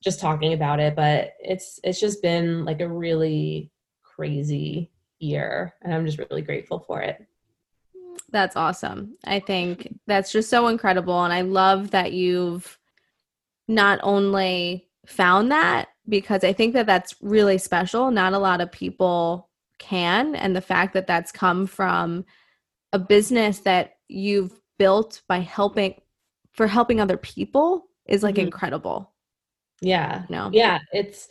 just talking about it. But it's it's just been like a really crazy year, and I'm just really grateful for it. That's awesome. I think that's just so incredible, and I love that you've not only found that because I think that that's really special. Not a lot of people can, and the fact that that's come from a business that you've built by helping for helping other people is like mm-hmm. incredible. Yeah. No. Yeah, it's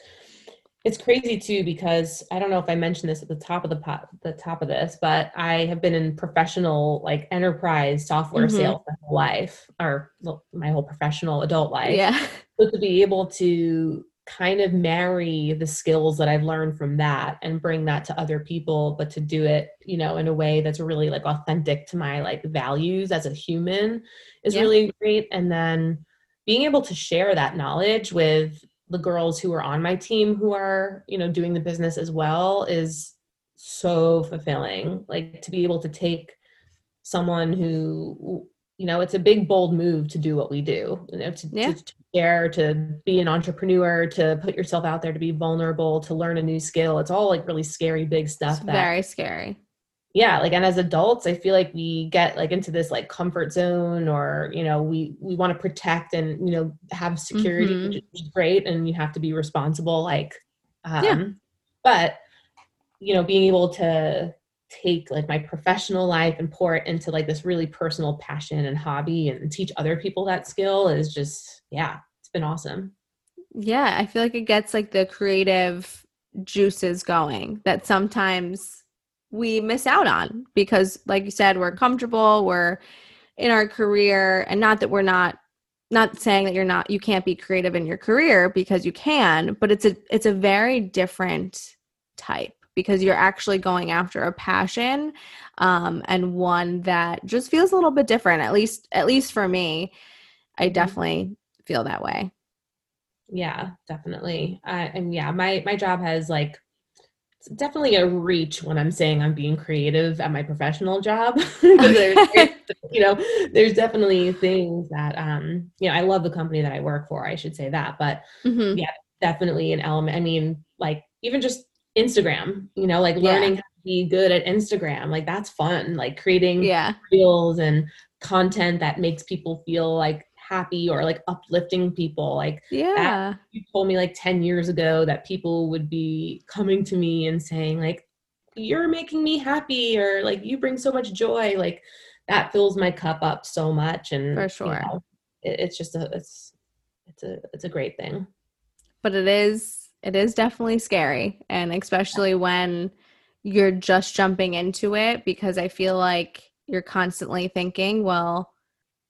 it's crazy too because I don't know if I mentioned this at the top of the pot, the top of this, but I have been in professional like enterprise software mm-hmm. sales my whole life or my whole professional adult life. Yeah. So to be able to kind of marry the skills that I've learned from that and bring that to other people, but to do it, you know, in a way that's really like authentic to my like values as a human is yeah. really great. And then being able to share that knowledge with the girls who are on my team who are, you know, doing the business as well is so fulfilling. Like to be able to take someone who you know it's a big bold move to do what we do you know to, yeah. to, to to be an entrepreneur to put yourself out there to be vulnerable to learn a new skill it's all like really scary big stuff that, very scary yeah like and as adults i feel like we get like into this like comfort zone or you know we we want to protect and you know have security mm-hmm. which is great and you have to be responsible like um yeah. but you know being able to take like my professional life and pour it into like this really personal passion and hobby and teach other people that skill is just yeah it's been awesome yeah i feel like it gets like the creative juices going that sometimes we miss out on because like you said we're comfortable we're in our career and not that we're not not saying that you're not you can't be creative in your career because you can but it's a it's a very different type because you're actually going after a passion um, and one that just feels a little bit different at least at least for me i mm-hmm. definitely feel that way yeah definitely uh, and yeah my my job has like definitely a reach when i'm saying i'm being creative at my professional job there's, you know there's definitely things that um you know i love the company that i work for i should say that but mm-hmm. yeah definitely an element i mean like even just Instagram, you know, like learning yeah. how to be good at Instagram. Like that's fun. Like creating yeah. reels and content that makes people feel like happy or like uplifting people. Like yeah. you told me like 10 years ago that people would be coming to me and saying like you're making me happy or like you bring so much joy. Like that fills my cup up so much and for sure. You know, it, it's just a it's it's a it's a great thing. But it is it is definitely scary and especially when you're just jumping into it because i feel like you're constantly thinking well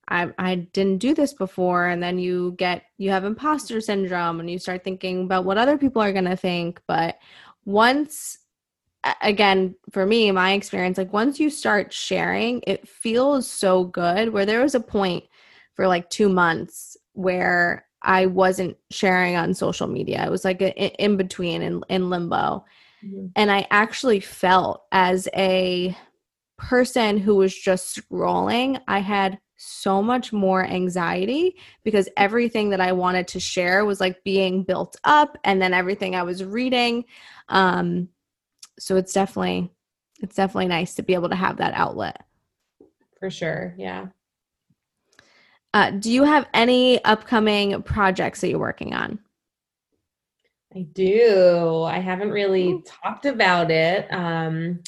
I, I didn't do this before and then you get you have imposter syndrome and you start thinking about what other people are going to think but once again for me my experience like once you start sharing it feels so good where there was a point for like 2 months where I wasn't sharing on social media. It was like a, in between in, in limbo. Mm-hmm. And I actually felt as a person who was just scrolling, I had so much more anxiety because everything that I wanted to share was like being built up and then everything I was reading. Um, so it's definitely it's definitely nice to be able to have that outlet. For sure. Yeah. Uh, do you have any upcoming projects that you're working on? I do. I haven't really Ooh. talked about it um,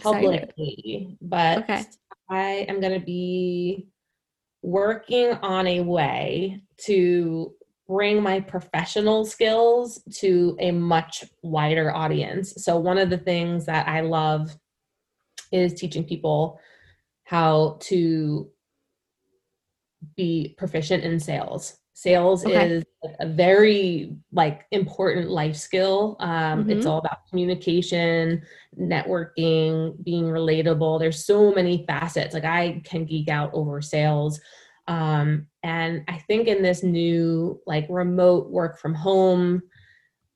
publicly, but okay. I am going to be working on a way to bring my professional skills to a much wider audience. So, one of the things that I love is teaching people how to be proficient in sales sales okay. is a very like important life skill. Um, mm-hmm. it's all about communication networking being relatable. There's so many facets. Like i can geek out over sales. Um, and i think in this new like remote work from home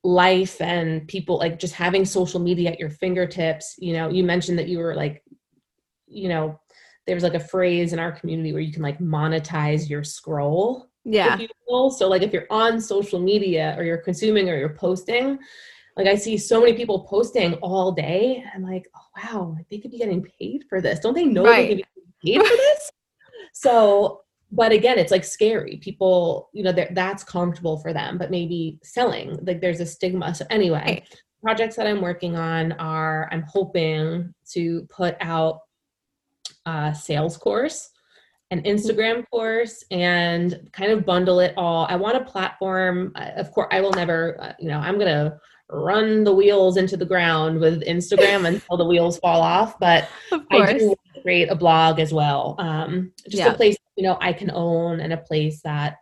life and people like just having social media at your fingertips you know you mentioned that you were like you know there's like a phrase in our community where you can like monetize your scroll yeah. So like if you're on social media or you're consuming or you're posting, like I see so many people posting all day. I'm like, oh wow, they could be getting paid for this. Don't they know right. they can be paid for this? so, but again, it's like scary. People, you know, that's comfortable for them, but maybe selling, like there's a stigma. So anyway, right. projects that I'm working on are I'm hoping to put out a sales course an Instagram course and kind of bundle it all. I want a platform. Of course, I will never, uh, you know, I'm going to run the wheels into the ground with Instagram until the wheels fall off. But I do create a blog as well. Um, just yeah. a place, you know, I can own and a place that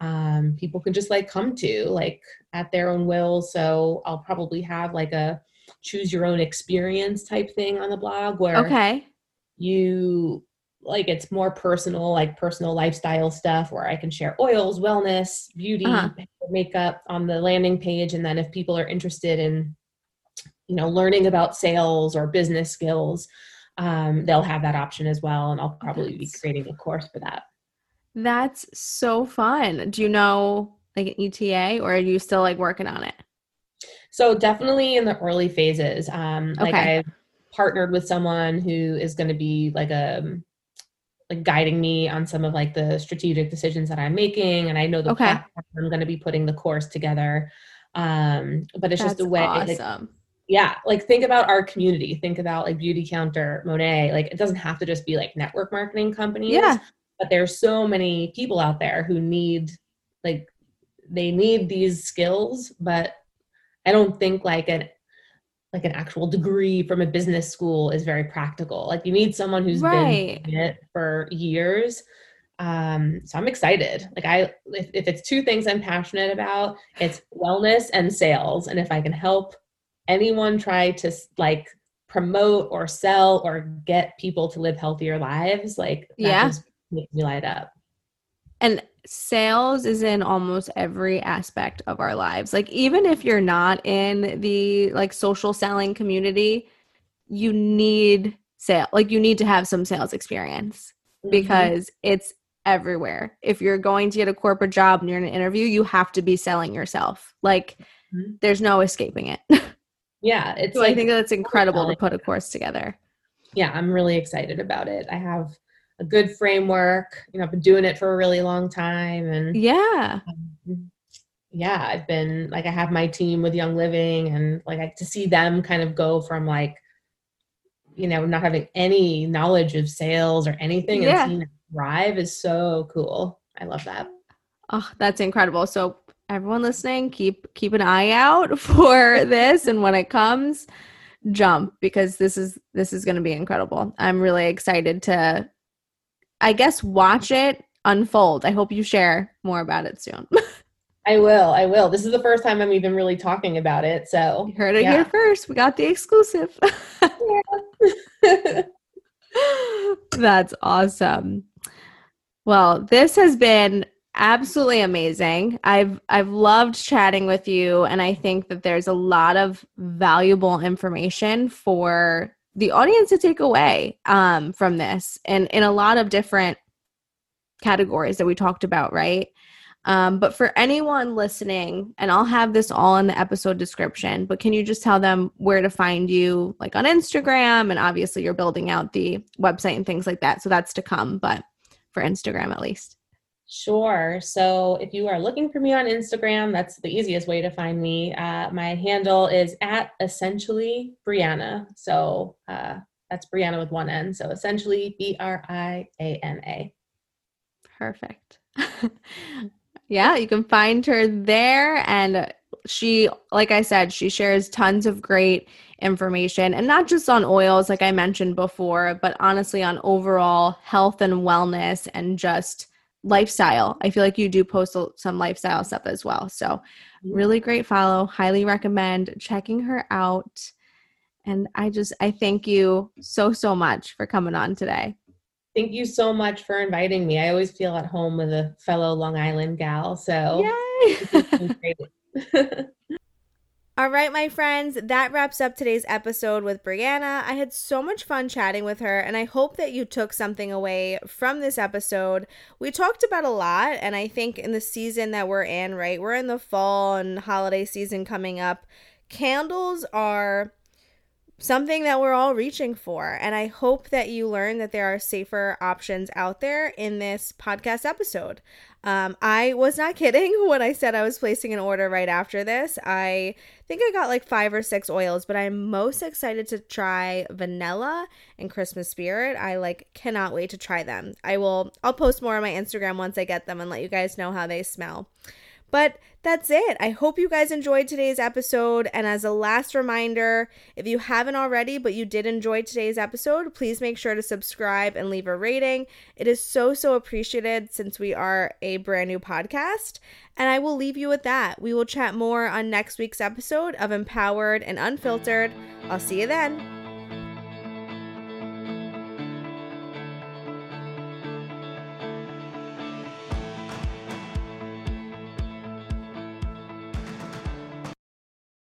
um, people can just like come to like at their own will. So I'll probably have like a choose your own experience type thing on the blog where okay you like it's more personal, like personal lifestyle stuff where I can share oils, wellness, beauty, uh-huh. makeup on the landing page. And then if people are interested in, you know, learning about sales or business skills, um, they'll have that option as well. And I'll probably be creating a course for that. That's so fun. Do you know like an ETA or are you still like working on it? So definitely in the early phases. Um, like. I've partnered with someone who is going to be like a like guiding me on some of like the strategic decisions that I'm making. And I know the okay. platform I'm going to be putting the course together. Um, but it's That's just a way. Awesome. Like, yeah, like think about our community. Think about like Beautycounter, Monat. Like it doesn't have to just be like network marketing companies. Yeah. But there's so many people out there who need like they need these skills, but I don't think like an like an actual degree from a business school is very practical. Like you need someone who's right. been in it for years. Um, so I'm excited. Like I, if, if it's two things I'm passionate about, it's wellness and sales. And if I can help anyone try to like promote or sell or get people to live healthier lives, like yeah, makes me light up. And sales is in almost every aspect of our lives. Like even if you're not in the like social selling community, you need sale. Like you need to have some sales experience mm-hmm. because it's everywhere. If you're going to get a corporate job and you're in an interview, you have to be selling yourself. Like mm-hmm. there's no escaping it. yeah, it's so like, I think that's incredible to put a course together. Yeah, I'm really excited about it. I have a good framework. You know, I've been doing it for a really long time, and yeah, um, yeah, I've been like I have my team with Young Living, and like I, to see them kind of go from like, you know, not having any knowledge of sales or anything, yeah. and seeing it thrive is so cool. I love that. Oh, that's incredible. So everyone listening, keep keep an eye out for this, and when it comes jump because this is this is going to be incredible. I'm really excited to I guess watch it unfold. I hope you share more about it soon. I will. I will. This is the first time I'm even really talking about it. So you heard it yeah. here first. We got the exclusive. That's awesome. Well, this has been absolutely amazing. I've I've loved chatting with you and I think that there's a lot of valuable information for the audience to take away um, from this and in a lot of different categories that we talked about, right? Um, but for anyone listening, and I'll have this all in the episode description, but can you just tell them where to find you, like on Instagram? And obviously, you're building out the website and things like that. So that's to come, but for Instagram at least. Sure. So if you are looking for me on Instagram, that's the easiest way to find me. Uh, my handle is at essentially Briana. So uh, that's Briana with one N. So essentially B R I A N A. Perfect. yeah, you can find her there. And she, like I said, she shares tons of great information and not just on oils, like I mentioned before, but honestly on overall health and wellness and just lifestyle. I feel like you do post some lifestyle stuff as well. So, really great follow. Highly recommend checking her out. And I just, I thank you so, so much for coming on today. Thank you so much for inviting me. I always feel at home with a fellow Long Island gal. So, yay! All right, my friends, that wraps up today's episode with Briana. I had so much fun chatting with her, and I hope that you took something away from this episode. We talked about a lot, and I think in the season that we're in, right, we're in the fall and holiday season coming up. Candles are something that we're all reaching for. And I hope that you learn that there are safer options out there in this podcast episode. Um, I was not kidding when I said I was placing an order right after this. I think I got like five or six oils, but I'm most excited to try vanilla and Christmas spirit. I like cannot wait to try them. I will I'll post more on my Instagram once I get them and let you guys know how they smell. But that's it. I hope you guys enjoyed today's episode. And as a last reminder, if you haven't already, but you did enjoy today's episode, please make sure to subscribe and leave a rating. It is so, so appreciated since we are a brand new podcast. And I will leave you with that. We will chat more on next week's episode of Empowered and Unfiltered. I'll see you then.